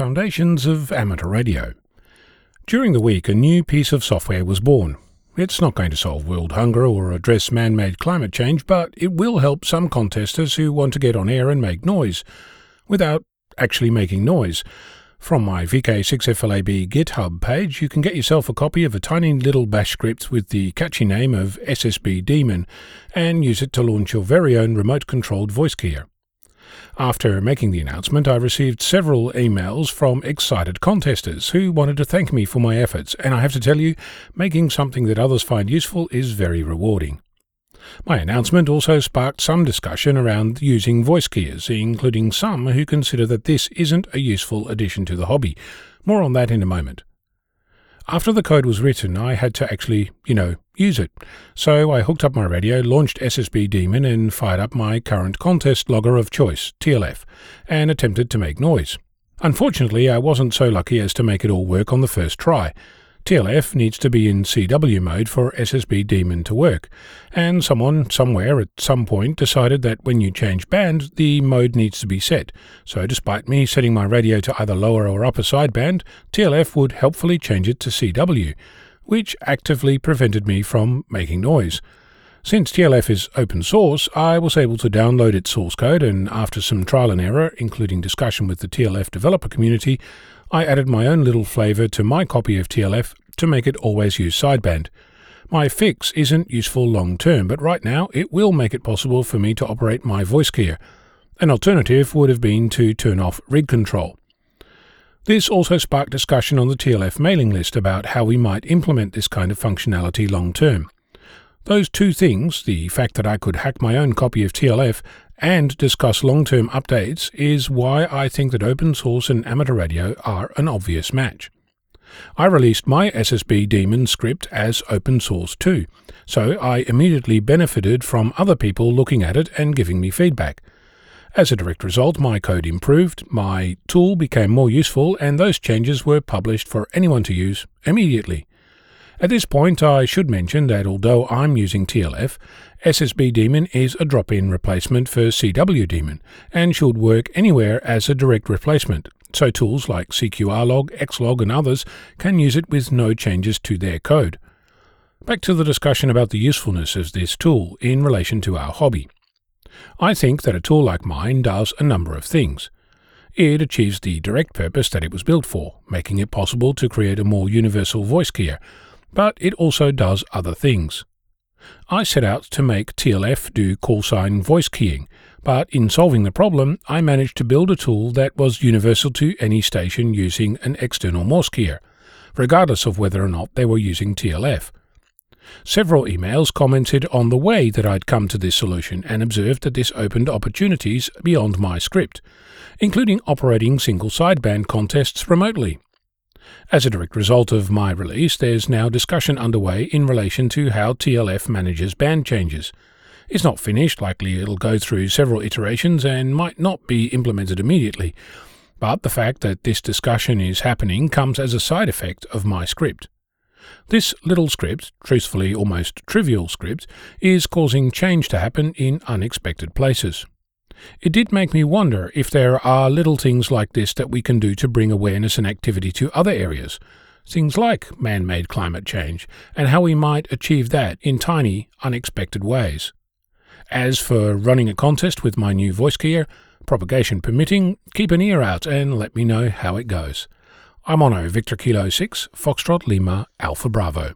Foundations of Amateur Radio. During the week, a new piece of software was born. It's not going to solve world hunger or address man made climate change, but it will help some contesters who want to get on air and make noise without actually making noise. From my VK6FLAB GitHub page, you can get yourself a copy of a tiny little bash script with the catchy name of SSB Daemon and use it to launch your very own remote controlled voice keyer. After making the announcement, I received several emails from excited contesters who wanted to thank me for my efforts, and I have to tell you, making something that others find useful is very rewarding. My announcement also sparked some discussion around using voice keyers, including some who consider that this isn't a useful addition to the hobby. More on that in a moment. After the code was written, I had to actually, you know, use it. So I hooked up my radio, launched SSB Daemon, and fired up my current contest logger of choice, TLF, and attempted to make noise. Unfortunately, I wasn't so lucky as to make it all work on the first try. TLF needs to be in CW mode for SSB Daemon to work, and someone somewhere at some point decided that when you change band, the mode needs to be set. So, despite me setting my radio to either lower or upper sideband, TLF would helpfully change it to CW, which actively prevented me from making noise. Since TLF is open source, I was able to download its source code, and after some trial and error, including discussion with the TLF developer community, I added my own little flavour to my copy of TLF to make it always use sideband. My fix isn't useful long term, but right now it will make it possible for me to operate my voice keyer. An alternative would have been to turn off rig control. This also sparked discussion on the TLF mailing list about how we might implement this kind of functionality long term. Those two things, the fact that I could hack my own copy of TLF and discuss long term updates, is why I think that open source and amateur radio are an obvious match. I released my SSB daemon script as open source too, so I immediately benefited from other people looking at it and giving me feedback. As a direct result, my code improved, my tool became more useful, and those changes were published for anyone to use immediately. At this point, I should mention that although I'm using TLF, SSB Daemon is a drop-in replacement for CW Daemon and should work anywhere as a direct replacement, so tools like CQRlog, Xlog and others can use it with no changes to their code. Back to the discussion about the usefulness of this tool in relation to our hobby. I think that a tool like mine does a number of things. It achieves the direct purpose that it was built for, making it possible to create a more universal voice keyer, but it also does other things. I set out to make TLF do callsign voice keying, but in solving the problem, I managed to build a tool that was universal to any station using an external Morse keyer, regardless of whether or not they were using TLF. Several emails commented on the way that I'd come to this solution and observed that this opened opportunities beyond my script, including operating single sideband contests remotely. As a direct result of my release, there's now discussion underway in relation to how TLF manages band changes. It's not finished, likely it'll go through several iterations and might not be implemented immediately, but the fact that this discussion is happening comes as a side effect of my script. This little script, truthfully almost trivial script, is causing change to happen in unexpected places. It did make me wonder if there are little things like this that we can do to bring awareness and activity to other areas, things like man made climate change, and how we might achieve that in tiny, unexpected ways. As for running a contest with my new voice keyer, propagation permitting, keep an ear out and let me know how it goes. I'm Onno Victor Kilo 6, Foxtrot Lima, Alpha Bravo.